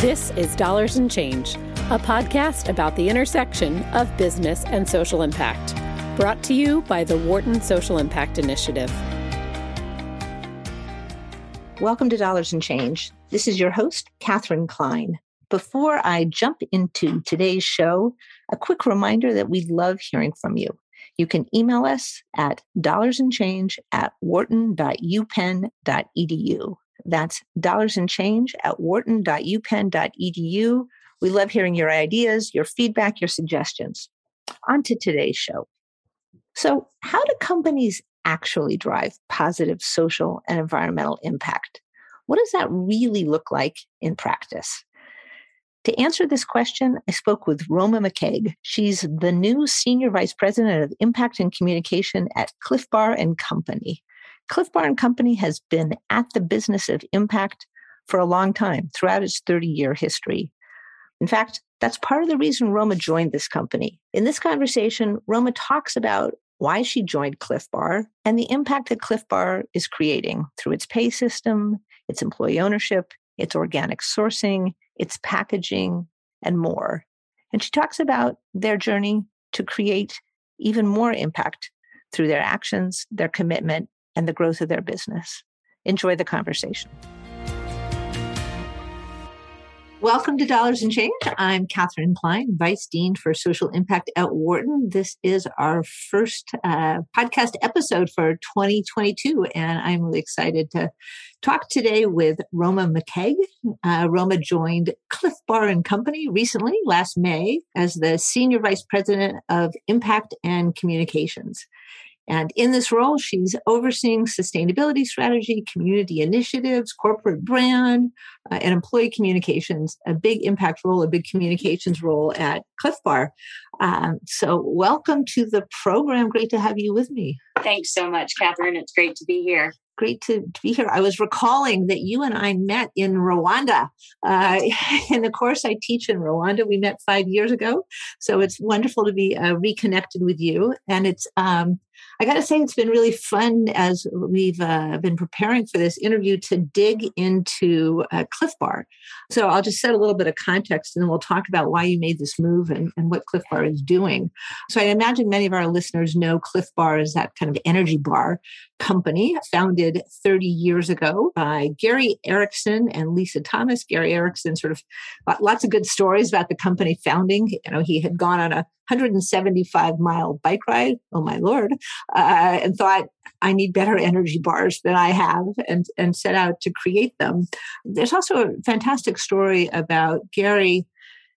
This is Dollars and Change, a podcast about the intersection of business and social impact. Brought to you by the Wharton Social Impact Initiative. Welcome to Dollars and Change. This is your host, Katherine Klein. Before I jump into today's show, a quick reminder that we love hearing from you. You can email us at dollarsandchange at wharton.upenn.edu. That's dollars and change at wharton.upenn.edu. We love hearing your ideas, your feedback, your suggestions. On to today's show. So, how do companies actually drive positive social and environmental impact? What does that really look like in practice? To answer this question, I spoke with Roma McCaig. She's the new Senior Vice President of Impact and Communication at Clif Bar and Company. Clif Bar and Company has been at the business of impact for a long time throughout its 30 year history. In fact, that's part of the reason Roma joined this company. In this conversation, Roma talks about why she joined Clif Bar and the impact that Clif Bar is creating through its pay system, its employee ownership, its organic sourcing, its packaging, and more. And she talks about their journey to create even more impact through their actions, their commitment, and the growth of their business. Enjoy the conversation. Welcome to Dollars and Change. I'm Katherine Klein, Vice Dean for Social Impact at Wharton. This is our first uh, podcast episode for 2022, and I'm really excited to talk today with Roma McCaig. Uh, Roma joined Clif Bar and Company recently, last May, as the Senior Vice President of Impact and Communications. And in this role, she's overseeing sustainability strategy, community initiatives, corporate brand, uh, and employee communications, a big impact role, a big communications role at Clif Bar. Um, so, welcome to the program. Great to have you with me. Thanks so much, Catherine. It's great to be here great to, to, be here. I was recalling that you and I met in Rwanda. Uh, in the course I teach in Rwanda, we met five years ago. So it's wonderful to be uh, reconnected with you. And it's um, I got to say, it's been really fun as we've uh, been preparing for this interview to dig into uh, Clif Bar. So I'll just set a little bit of context and then we'll talk about why you made this move and, and what Clif Bar is doing. So I imagine many of our listeners know Clif Bar is that kind of energy bar company founded 30 years ago by Gary Erickson and Lisa Thomas. Gary Erickson sort of lots of good stories about the company founding. You know, he had gone on a 175 mile bike ride. Oh my lord! Uh, and thought I need better energy bars than I have, and and set out to create them. There's also a fantastic story about Gary.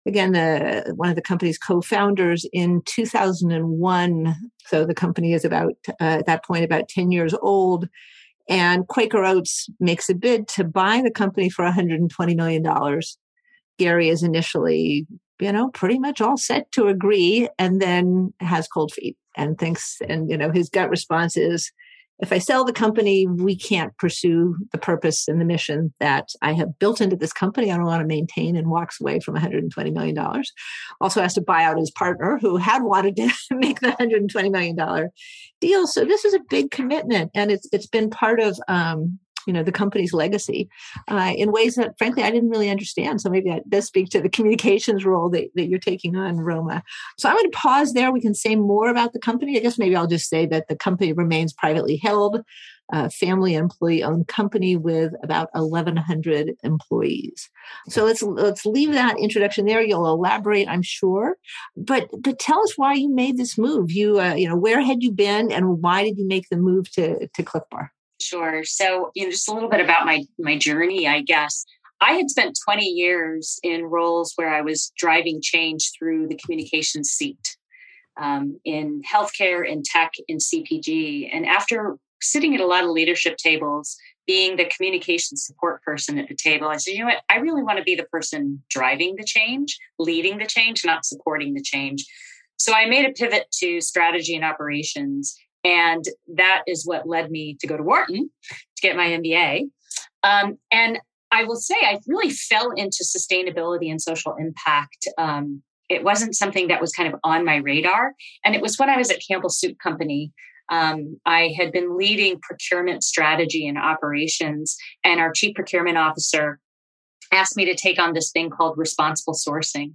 Again, the, one of the company's co-founders in 2001. So the company is about uh, at that point about 10 years old, and Quaker Oats makes a bid to buy the company for 120 million dollars. Gary is initially you know, pretty much all set to agree and then has cold feet and thinks, and, you know, his gut response is, if I sell the company, we can't pursue the purpose and the mission that I have built into this company. I don't want to maintain and walks away from $120 million. Also has to buy out his partner who had wanted to make the $120 million deal. So this is a big commitment and it's, it's been part of, um, you know the company's legacy uh, in ways that frankly i didn't really understand. So maybe that does speak to the communications role that, that you're taking on roma. So i'm going to pause there. We can say more about the company. I guess maybe i'll just say that the company remains privately held uh, family employee owned company with about 1100 employees. So let's let's leave that introduction there. You'll elaborate i'm sure. But but tell us why you made this move. You uh, you know where had you been and why did you make the move to to clif bar Sure. So, you know, just a little bit about my my journey, I guess. I had spent 20 years in roles where I was driving change through the communication seat um, in healthcare, in tech, in CPG. And after sitting at a lot of leadership tables, being the communication support person at the table, I said, you know what? I really want to be the person driving the change, leading the change, not supporting the change. So I made a pivot to strategy and operations and that is what led me to go to Wharton to get my MBA. Um, and I will say, I really fell into sustainability and social impact. Um, it wasn't something that was kind of on my radar. And it was when I was at Campbell Soup Company. Um, I had been leading procurement strategy and operations, and our chief procurement officer asked me to take on this thing called responsible sourcing.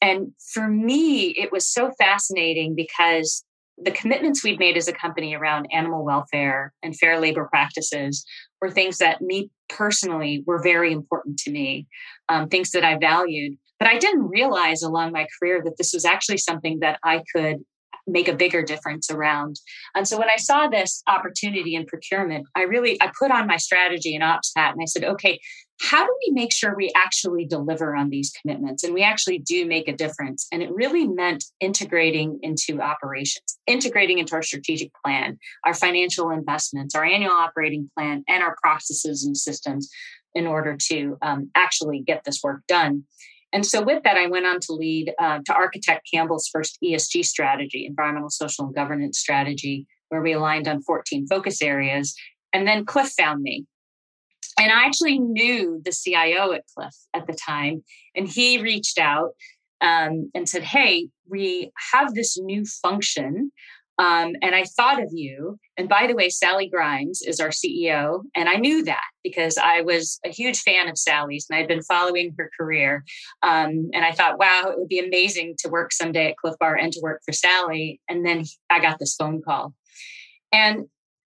And for me, it was so fascinating because the commitments we'd made as a company around animal welfare and fair labor practices were things that me personally were very important to me, um, things that I valued. But I didn't realize along my career that this was actually something that I could make a bigger difference around. And so when I saw this opportunity in procurement, I really I put on my strategy and ops hat and I said, okay, how do we make sure we actually deliver on these commitments and we actually do make a difference? And it really meant integrating into operations, integrating into our strategic plan, our financial investments, our annual operating plan, and our processes and systems in order to um, actually get this work done. And so, with that, I went on to lead uh, to architect Campbell's first ESG strategy, environmental, social, and governance strategy, where we aligned on 14 focus areas. And then Clif found me. And I actually knew the CIO at Clif at the time, and he reached out um, and said, Hey, we have this new function um, and I thought of you. And by the way, Sally Grimes is our CEO. And I knew that because I was a huge fan of Sally's and I'd been following her career. Um, and I thought, wow, it would be amazing to work someday at Clif Bar and to work for Sally. And then I got this phone call. And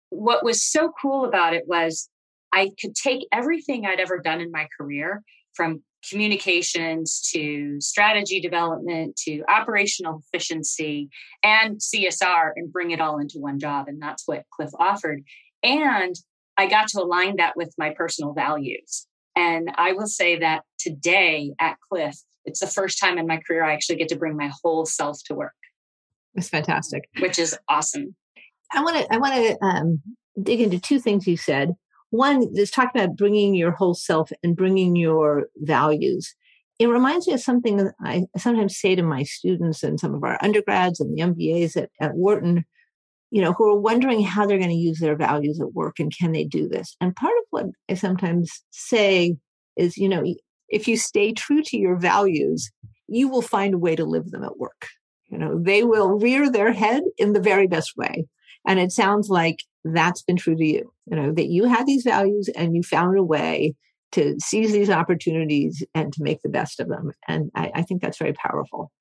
what was so cool about it was I could take everything I'd ever done in my career from communications to strategy development to operational efficiency and CSR and bring it all into one job. And that's what Clif offered. And I got to align that with my personal values. And I will say that today at Clif, it's the first time in my career I actually get to bring my whole self to work. It's fantastic. Which is awesome. I want to I want to um, dig into two things you said one is talking about bringing your whole self and bringing your values. It reminds me of something I sometimes say to my students and some of our undergrads and the MBAs at, at Wharton, you know, who are wondering how they're going to use their values at work and can they do this? And part of what I sometimes say is, you know, if you stay true to your values, you will find a way to live them at work. You know, they will rear their head in the very best way. And it sounds like that's been true to you, you know, that you had these values and you found a way to seize these opportunities and to make the best of them. And I, I think that's very powerful.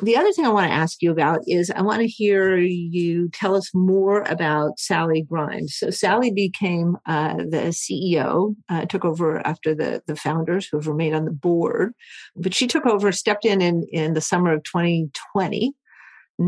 The other thing I want to ask you about is I want to hear you tell us more about Sally Grimes. So Sally became uh, the CEO, uh, took over after the the founders who have remained on the board, but she took over, stepped in in, in the summer of 2020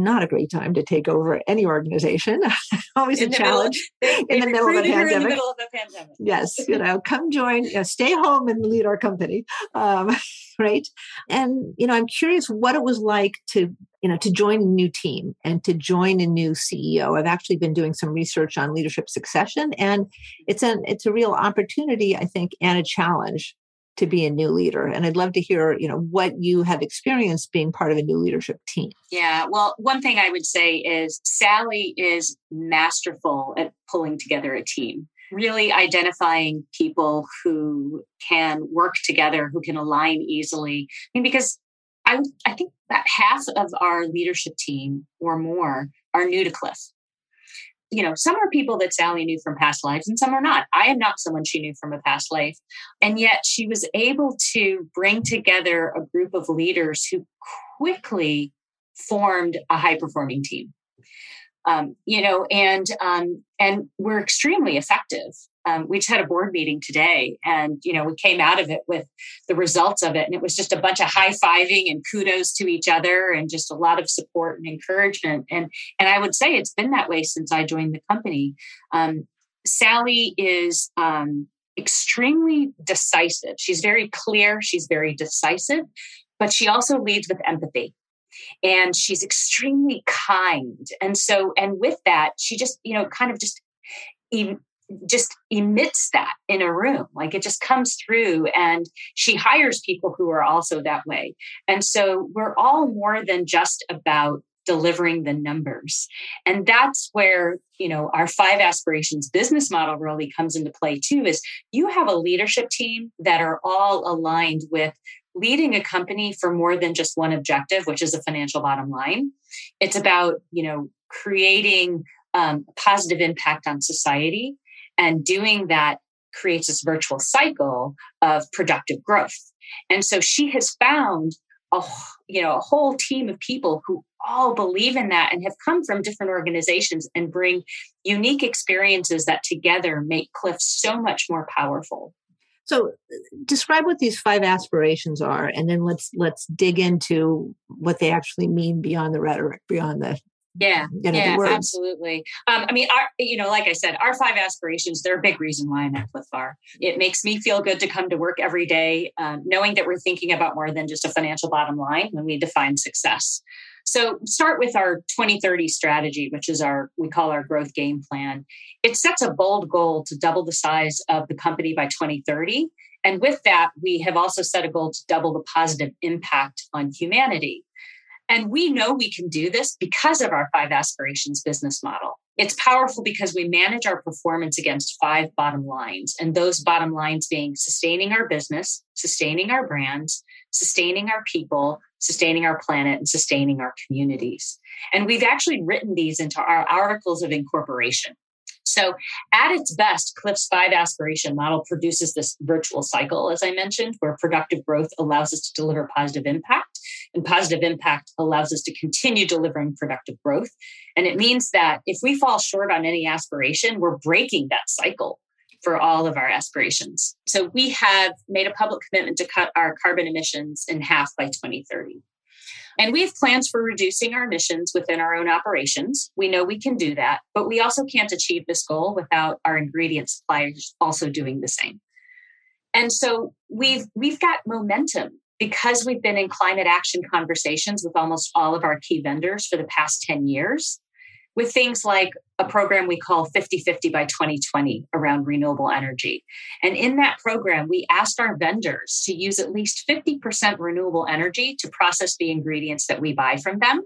not a great time to take over any organization. Always in a challenge middle, they, in, the middle of a pandemic. in the middle of a pandemic. yes, you know, come join, you know, stay home and lead our company, um, right? And you know, I'm curious what it was like to you know to join a new team and to join a new CEO. I've actually been doing some research on leadership succession, and it's an it's a real opportunity, I think, and a challenge to be a new leader. And i'd love to hear you know what you have experienced being part of a new leadership team. Yeah well one thing i would say is sally is masterful at pulling together a team really identifying people who can work together who can align easily. I mean, because I, I think that half of our leadership team or more are new to clif you know, some are people that Sally knew from past lives and some are not. I am not someone she knew from a past life. And yet she was able to bring together a group of leaders who quickly formed a high performing team. Um, you know, and um, and we're extremely effective. Um, we just had a board meeting today and you know we came out of it with the results of it and it was just a bunch of high-fiving and kudos to each other and just a lot of support and encouragement. And and i would say it's been that way since i joined the company. Um, sally is um, extremely decisive. She's very clear she's very decisive but she also leads with empathy and she's extremely kind. And so and with that she just you know kind of just just emits that in a room. Like it just comes through and she hires people who are also that way. And so we're all more than just about delivering the numbers. And that's where you know our five aspirations business model really comes into play too is you have a leadership team that are all aligned with leading a company for more than just one objective which is a financial bottom line it's about you know creating um, positive impact on society and doing that creates this virtual cycle of productive growth. And so she has found a you know a whole team of people who all believe in that and have come from different organizations and bring unique experiences that together make Clif so much more powerful. So describe what these five aspirations are and then let's let's dig into what they actually mean beyond the rhetoric, beyond the yeah, you know, yeah, absolutely. Um, I mean, our, you know, like I said, our five aspirations, they're a big reason why I'm at Clif Bar. It makes me feel good to come to work every day, um, knowing that we're thinking about more than just a financial bottom line when we define success. So start with our 2030 strategy, which is our, we call our growth game plan. It sets a bold goal to double the size of the company by 2030. And with that, we have also set a goal to double the positive impact on humanity. And we know we can do this because of our five aspirations business model. It's powerful because we manage our performance against five bottom lines, and those bottom lines being sustaining our business, sustaining our brands, sustaining our people, sustaining our planet, and sustaining our communities. And we've actually written these into our articles of incorporation. So, at its best, Clif's five aspiration model produces this virtual cycle, as I mentioned, where productive growth allows us to deliver positive impact, and positive impact allows us to continue delivering productive growth. And it means that if we fall short on any aspiration, we're breaking that cycle for all of our aspirations. So, we have made a public commitment to cut our carbon emissions in half by 2030. And we have plans for reducing our emissions within our own operations. We know we can do that, but we also can't achieve this goal without our ingredient suppliers also doing the same. And so we've we've got momentum because we've been in climate action conversations with almost all of our key vendors for the past 10 years with things like a program we call 50 50 by 2020 around renewable energy. And in that program, we asked our vendors to use at least 50% renewable energy to process the ingredients that we buy from them.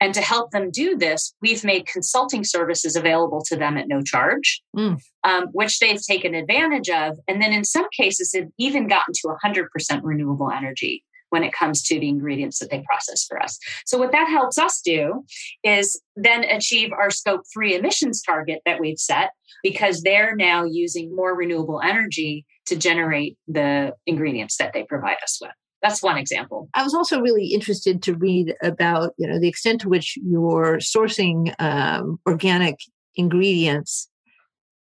And to help them do this, we've made consulting services available to them at no charge, mm. um, which they've taken advantage of. And then in some cases, have even gotten to 100% renewable energy when it comes to the ingredients that they process for us. So, what that helps us do is then achieve our scope three emissions target that we've set because they're now using more renewable energy to generate the ingredients that they provide us with. That's one example. I was also really interested to read about you know the extent to which you're sourcing um, organic ingredients,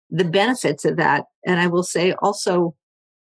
the benefits of that, and I will say also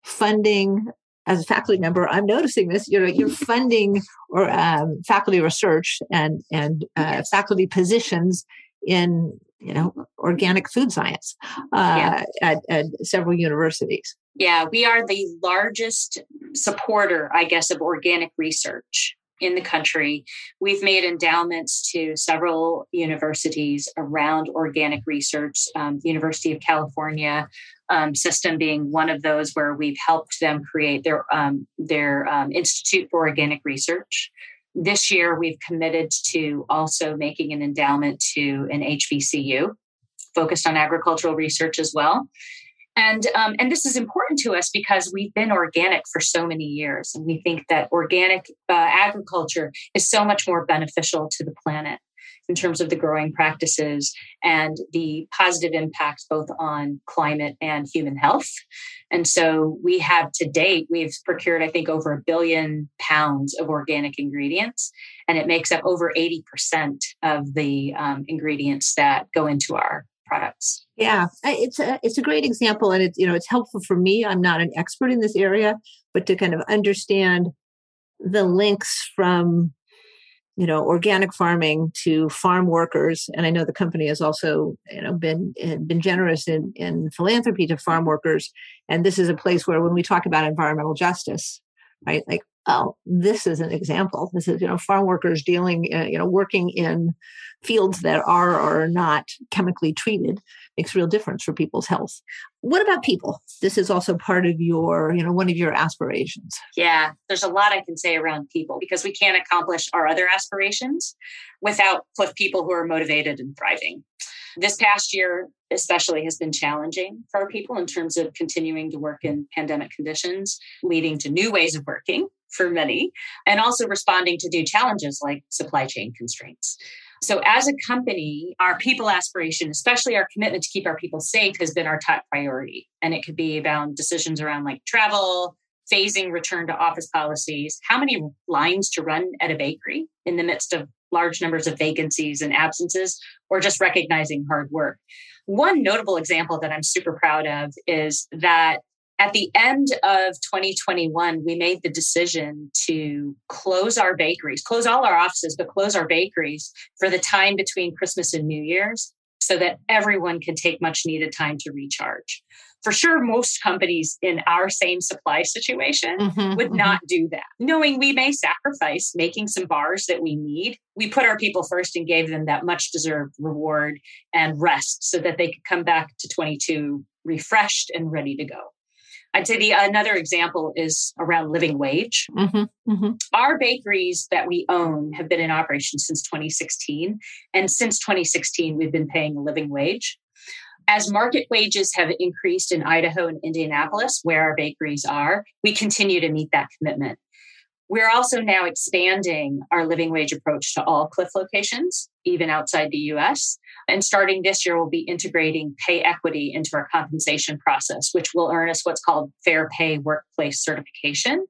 funding as a faculty member, I'm noticing this. You know, you're funding or um, faculty research and and uh, faculty positions in you know organic food science uh, yeah. at, at several universities. Yeah, we are the largest supporter, I guess, of organic research in the country. We've made endowments to several universities around organic research, um, University of California um, system being one of those where we've helped them create their um, their um, Institute for Organic Research. This year, we've committed to also making an endowment to an HBCU focused on agricultural research as well. And um, and this is important to us because we've been organic for so many years, and we think that organic uh, agriculture is so much more beneficial to the planet in terms of the growing practices and the positive impacts both on climate and human health. And so we have to date, we've procured, I think, over a billion pounds of organic ingredients, and it makes up over 80% of the um, ingredients that go into our products. Yeah, it's a it's a great example, and it's you know it's helpful for me. I'm not an expert in this area, but to kind of understand the links from you know organic farming to farm workers, and I know the company has also you know been eh, been generous in in philanthropy to farm workers, and this is a place where when we talk about environmental justice, right, like oh, this is an example. This is, you know, farm workers dealing, uh, you know, working in fields that are or are not chemically treated makes real difference for people's health. What about people? This is also part of your, you know, one of your aspirations. Yeah, there's a lot I can say around people because we can't accomplish our other aspirations without people who are motivated and thriving. This past year, especially, has been challenging for our people in terms of continuing to work in pandemic conditions, leading to new ways of working for many, and also responding to new challenges like supply chain constraints. So, as a company, our people aspiration, especially our commitment to keep our people safe, has been our top priority. And it could be about decisions around like travel, phasing return to office policies, how many lines to run at a bakery in the midst of large numbers of vacancies and absences, or just recognizing hard work. One notable example that I'm super proud of is that at the end of 2021, we made the decision to close our bakeries, close all our offices, but close our bakeries for the time between Christmas and New Year's so that everyone can take much needed time to recharge. For sure, most companies in our same supply situation mm-hmm, would mm-hmm. not do that. Knowing we may sacrifice making some bars that we need, we put our people first and gave them that much deserved reward and rest so that they could come back to 22 refreshed and ready to go. I'd say the another example is around living wage. Mm-hmm, mm-hmm. Our bakeries that we own have been in operation since 2016, and since 2016 we've been paying a living wage. As market wages have increased in Idaho and Indianapolis, where our bakeries are, we continue to meet that commitment. We're also now expanding our living wage approach to all Clif locations, even outside the US. And starting this year, we'll be integrating pay equity into our compensation process, which will earn us what's called Fair Pay Workplace Certification.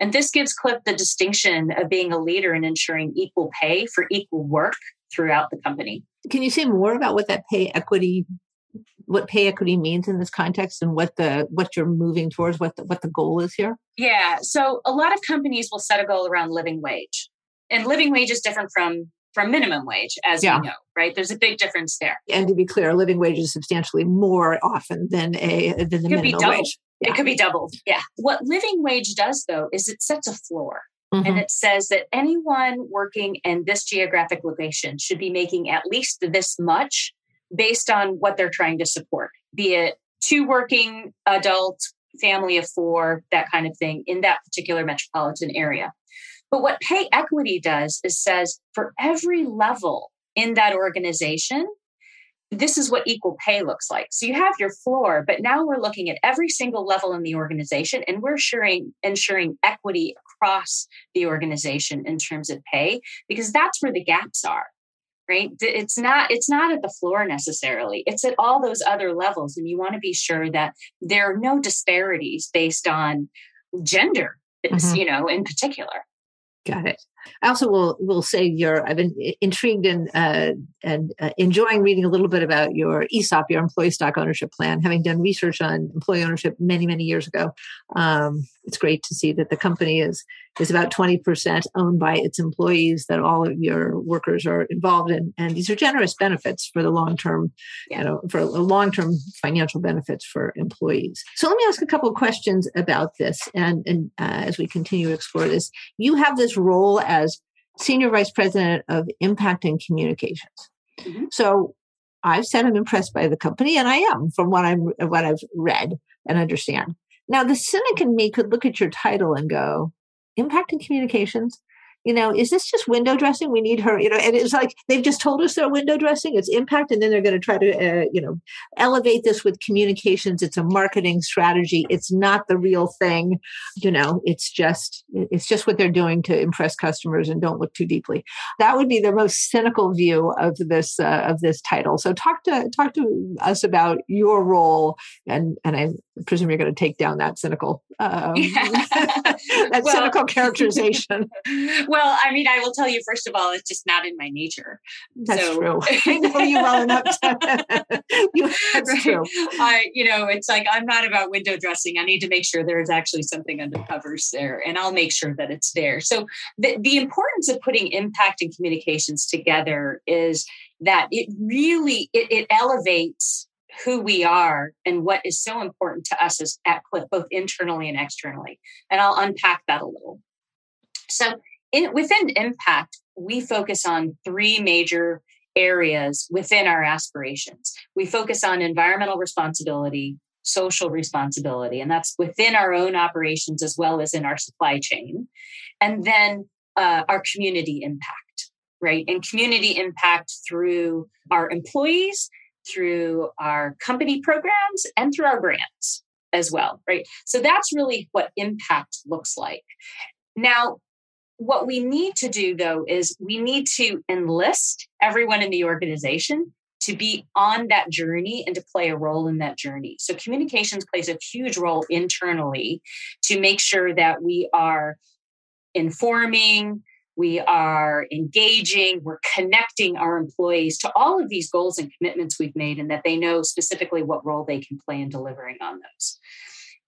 And this gives Clif the distinction of being a leader in ensuring equal pay for equal work throughout the company. Can you say more about what that pay equity what pay equity means in this context and what the what you're moving towards what the, what the goal is here yeah so a lot of companies will set a goal around living wage and living wage is different from from minimum wage as yeah. we know right there's a big difference there and to be clear living wage is substantially more often than a than the minimum wage yeah. it could be doubled yeah what living wage does though is it sets a floor Mm-hmm. And it says that anyone working in this geographic location should be making at least this much based on what they're trying to support, be it two working adults, family of four, that kind of thing in that particular metropolitan area. But what pay equity does is says for every level in that organization, this is what equal pay looks like. So you have your floor, but now we're looking at every single level in the organization and we're ensuring, ensuring equity across the organization in terms of pay because that's where the gaps are right it's not it's not at the floor necessarily it's at all those other levels and you want to be sure that there are no disparities based on gender mm-hmm. you know in particular got it I also will will say your I've been intrigued and uh, and uh, enjoying reading a little bit about your ESOP, your employee stock ownership plan. Having done research on employee ownership many many years ago, um, it's great to see that the company is is about twenty percent owned by its employees. That all of your workers are involved in, and these are generous benefits for the long term, you know, for long term financial benefits for employees. So let me ask a couple of questions about this, and and uh, as we continue to explore this, you have this role as Senior Vice President of Impact and Communications. Mm-hmm. So I've said I'm impressed by the company, and I am from what I'm what I've read and understand. Now, the cynic in me could look at your title and go, "Impact and Communications you know, is this just window dressing? We need her, you know, and it's like they've just told us they're window dressing, it's impact, and then they're going to try to, uh, you know, elevate this with communications. It's a marketing strategy. It's not the real thing, you know, it's just, it's just what they're doing to impress customers and don't look too deeply. That would be the most cynical view of this, uh, of this title. So talk to, talk to us about your role and, and I presume you're going to take down that cynical, um, that well, cynical characterization. well, I mean, I will tell you first of all, it's just not in my nature. That's so, true. I know you well enough. To, you, that's right. true. I, you know, it's like I'm not about window dressing. I need to make sure there is actually something under covers there, and I'll make sure that it's there. So the the importance of putting impact and communications together is that it really it, it elevates who we are and what is so important to us as at Clif, both internally and externally. And I'll unpack that a little. So in, within impact, we focus on three major areas within our aspirations. We focus on environmental responsibility, social responsibility, and that's within our own operations as well as in our supply chain. And then uh, our community impact, right? And community impact through our employees, through our company programs, and through our brands as well, right? So that's really what impact looks like. Now, what we need to do though is we need to enlist everyone in the organization to be on that journey and to play a role in that journey. So communications plays a huge role internally to make sure that we are informing, we are engaging, we're connecting our employees to all of these goals and commitments we've made, and that they know specifically what role they can play in delivering on those.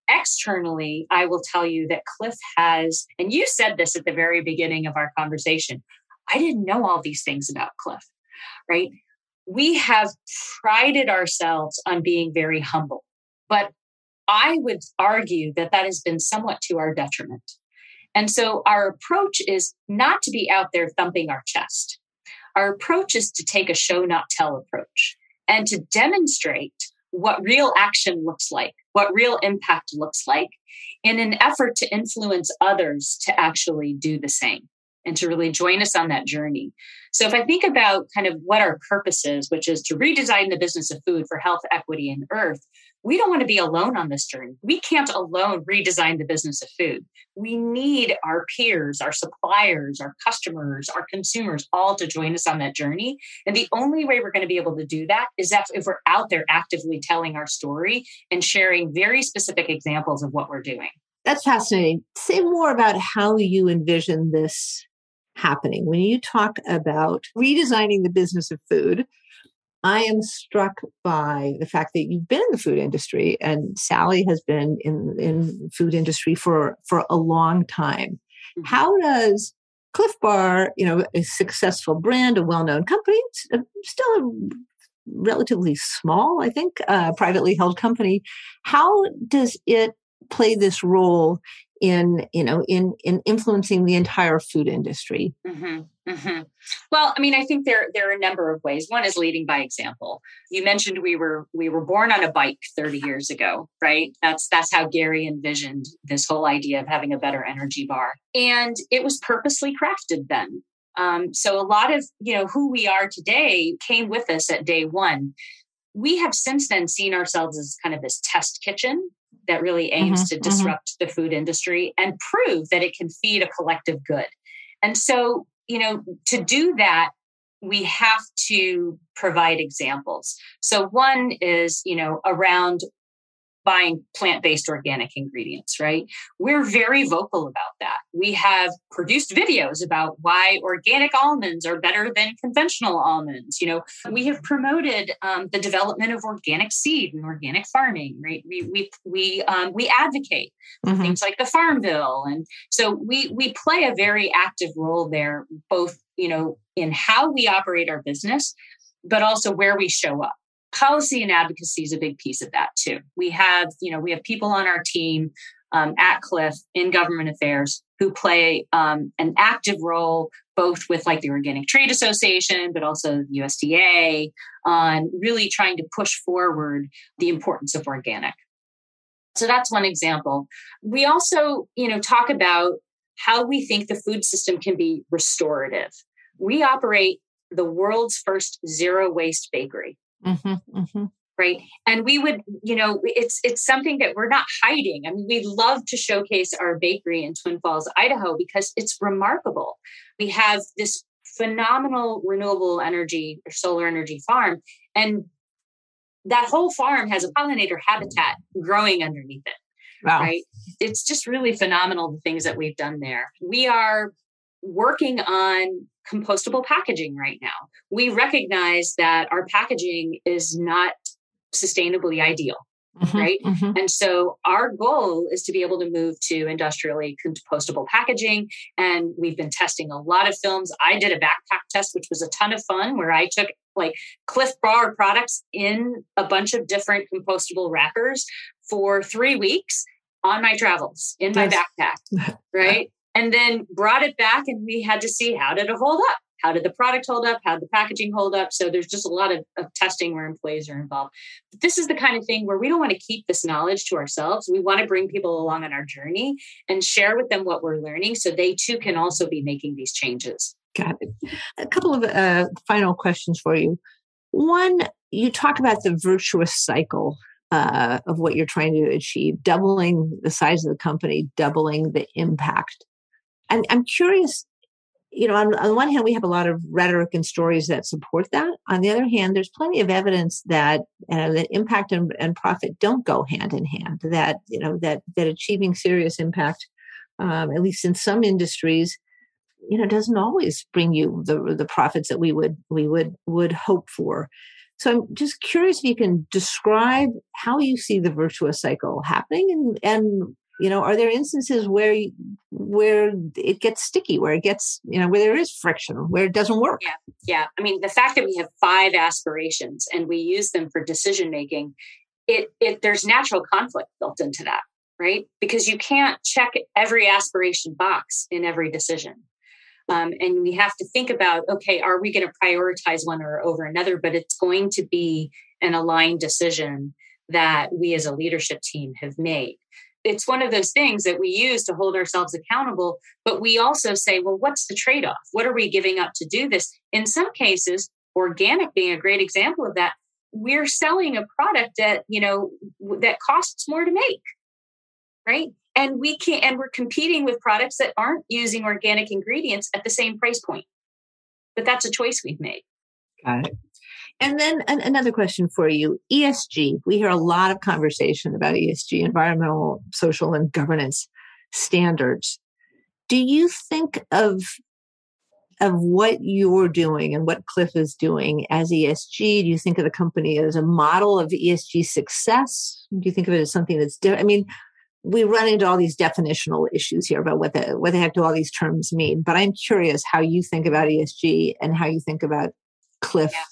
Externally, I will tell you that Clif has, and you said this at the very beginning of our conversation, I didn't know all these things about Clif, right? We have prided ourselves on being very humble, but I would argue that that has been somewhat to our detriment and so our approach is not to be out there thumping our chest. Our approach is to take a show, not tell approach and to demonstrate what real action looks like, what real impact looks like in an effort to influence others to actually do the same and to really join us on that journey. So if I think about kind of what our purpose is, which is to redesign the business of food for health, equity, and earth, we don't want to be alone on this journey. We can't alone redesign the business of food. We need our peers, our suppliers, our customers, our consumers all to join us on that journey. And the only way we're going to be able to do that is if we're out there actively telling our story and sharing very specific examples of what we're doing. That's fascinating. Say more about how you envision this happening. When you talk about redesigning the business of food, I am struck by the fact that you've been in the food industry and Sally has been in in food industry for for a long time. Mm-hmm. How does Clif Bar, you know, a successful brand, a well-known company, still a relatively small, I think, uh, privately held company. How does it play this role in you know in in influencing the entire food industry. Mm-hmm, mm-hmm. well i mean i think there there are a number of ways. One is leading by example. You mentioned we were we were born on a bike 30 years ago right? That's that's how gary envisioned this whole idea of having a better energy bar. And it was purposely crafted then. Um, so a lot of you know who we are today came with us at day one. We have since then seen ourselves as kind of this test kitchen that really aims mm-hmm, to mm-hmm. disrupt mm-hmm. the food industry and prove that it can feed a collective good. And so, you know, to do that, we have to provide examples. So one is, you know, around buying plant based organic ingredients, right? We're very vocal about that. We have produced videos about why organic almonds are better than conventional almonds. You know, we have promoted um, the development of organic seed and organic farming, right? We, we, we, um, we advocate mm-hmm. things like the Farm Bill. And so we, we play a very active role there, both, you know, in how we operate our business, but also where we show up policy and advocacy is a big piece of that too. We have, you know, we have people on our team um, at Clif in government affairs who play um, an active role both with like the Organic Trade Association, but also USDA on really trying to push forward the importance of organic. So that's one example. We also, you know, talk about how we think the food system can be restorative. We operate the world's first zero waste bakery. Mm-hmm, mm-hmm. Right. And we would, you know, it's it's something that we're not hiding. I mean, we love to showcase our bakery in Twin Falls, Idaho, because it's remarkable. We have this phenomenal renewable energy or solar energy farm. And that whole farm has a pollinator habitat growing underneath it. Wow. Right. It's just really phenomenal the things that we've done there. We are working on compostable packaging right now. We recognize that our packaging is not sustainably ideal. Mm-hmm, right. Mm-hmm. And so our goal is to be able to move to industrially compostable packaging. And we've been testing a lot of films. I did a backpack test, which was a ton of fun, where I took like Clif Bar products in a bunch of different compostable wrappers for three weeks on my travels in my backpack. Right and then brought it back and we had to see how did it hold up? How did the product hold up? How did the packaging hold up? So there's just a lot of, of testing where employees are involved. But this is the kind of thing where we don't want to keep this knowledge to ourselves. We want to bring people along on our journey and share with them what we're learning so they too can also be making these changes. Got it. A couple of uh, final questions for you. One you talk about the virtuous cycle uh, of what you're trying to achieve, doubling the size of the company, doubling the impact I'm, I'm curious you know, on, on one hand, we have a lot of rhetoric and stories that support that. On the other hand, there's plenty of evidence that uh, that impact and, and profit don't go hand in hand. That you know that that achieving serious impact, um, at least in some industries, you know, doesn't always bring you the the profits that we would we would would hope for. So I'm just curious if you can describe how you see the virtuous cycle happening and and you know are there instances where you, where it gets sticky where it gets you know where there is friction where it doesn't work? Yeah yeah. I mean the fact that we have five aspirations and we use them for decision making it it there's natural conflict built into that right? Because you can't check every aspiration box in every decision. Um, and we have to think about okay are we going to prioritize one or over another? But it's going to be an aligned decision that we as a leadership team have made it's one of those things that we use to hold ourselves accountable but we also say well what's the trade-off? What are we giving up to do this? In some cases organic being a great example of that we're selling a product that you know that costs more to make right? And we can and we're competing with products that aren't using organic ingredients at the same price point. But that's a choice we've made. Got it and then an, another question for you ESG. We hear a lot of conversation about ESG, environmental, social, and governance standards. Do you think of of what you're doing and what Clif is doing as ESG? Do you think of the company as a model of ESG success? Do you think of it as something that's different? I mean, we run into all these definitional issues here about what the what the heck do all these terms mean. But I'm curious how you think about ESG and how you think about Clif yeah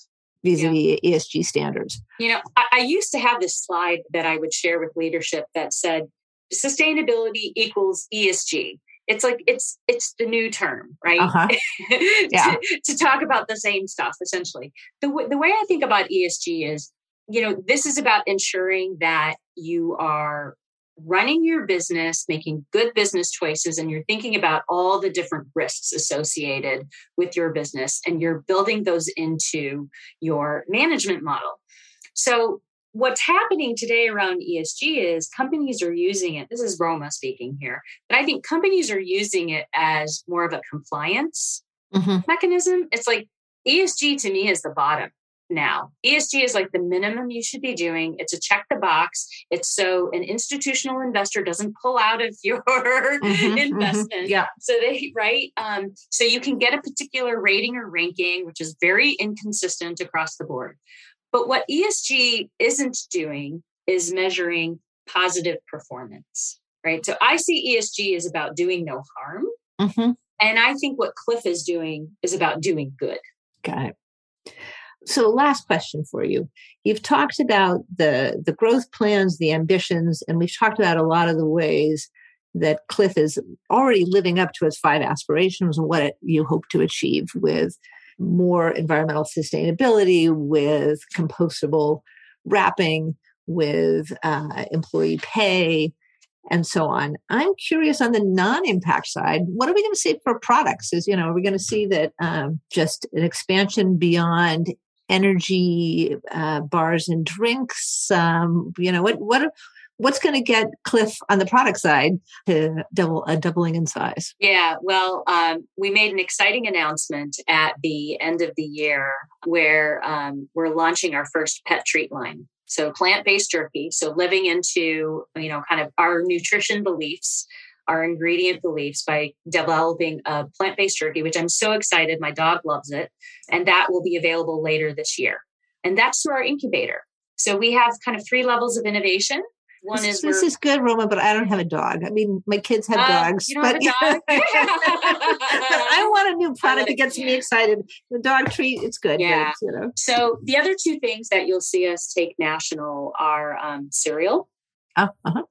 vis-a-vis yeah. ESG standards? You know, I, I, used to have this slide that I would share with leadership that said sustainability equals ESG. It's like it's it's the new term, right? Uh-huh. yeah. to, to talk about the same stuff, essentially. The w- the way I think about ESG is, you know, this is about ensuring that you are running your business, making good business choices, and you're thinking about all the different risks associated with your business, and you're building those into your management model. So, what's happening today around ESG is companies are using it. This is Roma speaking here, but I think companies are using it as more of a compliance mm-hmm. mechanism. It's like ESG to me is the bottom now. ESG is like the minimum you should be doing. It's a check the box. It's so an institutional investor doesn't pull out of your mm-hmm, mm-hmm. investment. Mm-hmm, yeah. So they right. Um, so you can get a particular rating or ranking, which is very inconsistent across the board. But what ESG isn't doing is measuring positive performance. Right. So I see ESG is about doing no harm. Mm-hmm. And I think what Clif is doing is about doing good. Got it. So, last question for you. You've talked about the the growth plans, the ambitions, and we've talked about a lot of the ways that Clif is already living up to its five aspirations and what it, you hope to achieve with more environmental sustainability, with compostable wrapping, with uh, employee pay, and so on. I'm curious on the non-impact side. What are we going to see for products? Is you know, are we going to see that um, just an expansion beyond energy uh, bars and drinks. Um, you know what what what's going to get Clif on the product side to double a doubling in size? Yeah, well, um, we made an exciting announcement at the end of the year where um, we're launching our first pet treat line. So plant-based jerky. So living into you know kind of our nutrition beliefs our ingredient beliefs by developing a plant based jerky, which I'm so excited. My dog loves it. And that will be available later this year. And that's through our incubator. So we have kind of three levels of innovation. One this, is this is good, Roma, but I don't have a dog. I mean, my kids have uh, dogs, but, have dog? but I want a new product that gets me excited. The dog treat, it's good. Yeah. But, you know. So the other two things that you'll see us take national are um, cereal. Uh, uh-huh.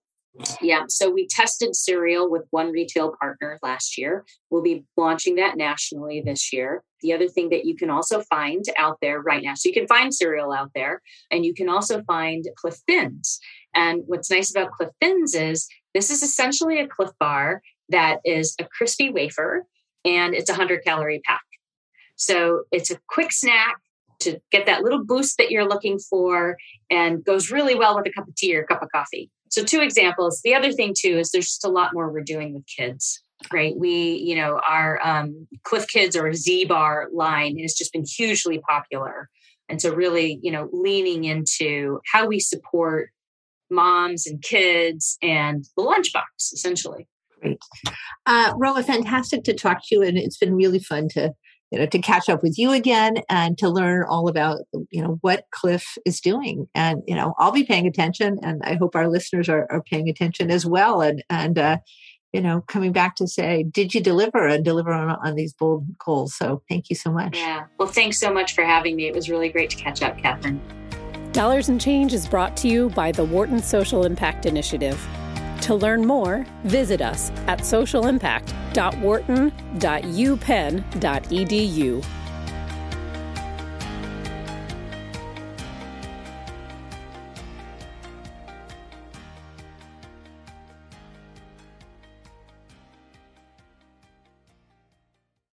Yeah, so we tested cereal with one retail partner last year. We'll be launching that nationally this year. The other thing that you can also find out there right now, so you can find cereal out there, and you can also find Clif Thins. And what's nice about Clif Thins is this is essentially a Clif bar that is a crispy wafer, and it's a 100 calorie pack. So it's a quick snack to get that little boost that you're looking for and goes really well with a cup of tea or a cup of coffee. So, two examples. The other thing, too, is there's just a lot more we're doing with kids. right? We, you know, our um, Clif Kids or Z Bar line has just been hugely popular. And so, really, you know, leaning into how we support moms and kids and the lunchbox, essentially. Great. Uh, Roma, fantastic to talk to you. And it's been really fun to you know to catch up with you again and to learn all about you know what clif is doing and you know i'll be paying attention and i hope our listeners are, are paying attention as well and and uh, you know, coming back to say, did you deliver and deliver on, on these bold goals? So thank you so much. Yeah. Well, thanks so much for having me. It was really great to catch up, Catherine. Dollars and Change is brought to you by the Wharton Social Impact Initiative. To learn more, visit us at socialimpact.wharton.upenn.edu.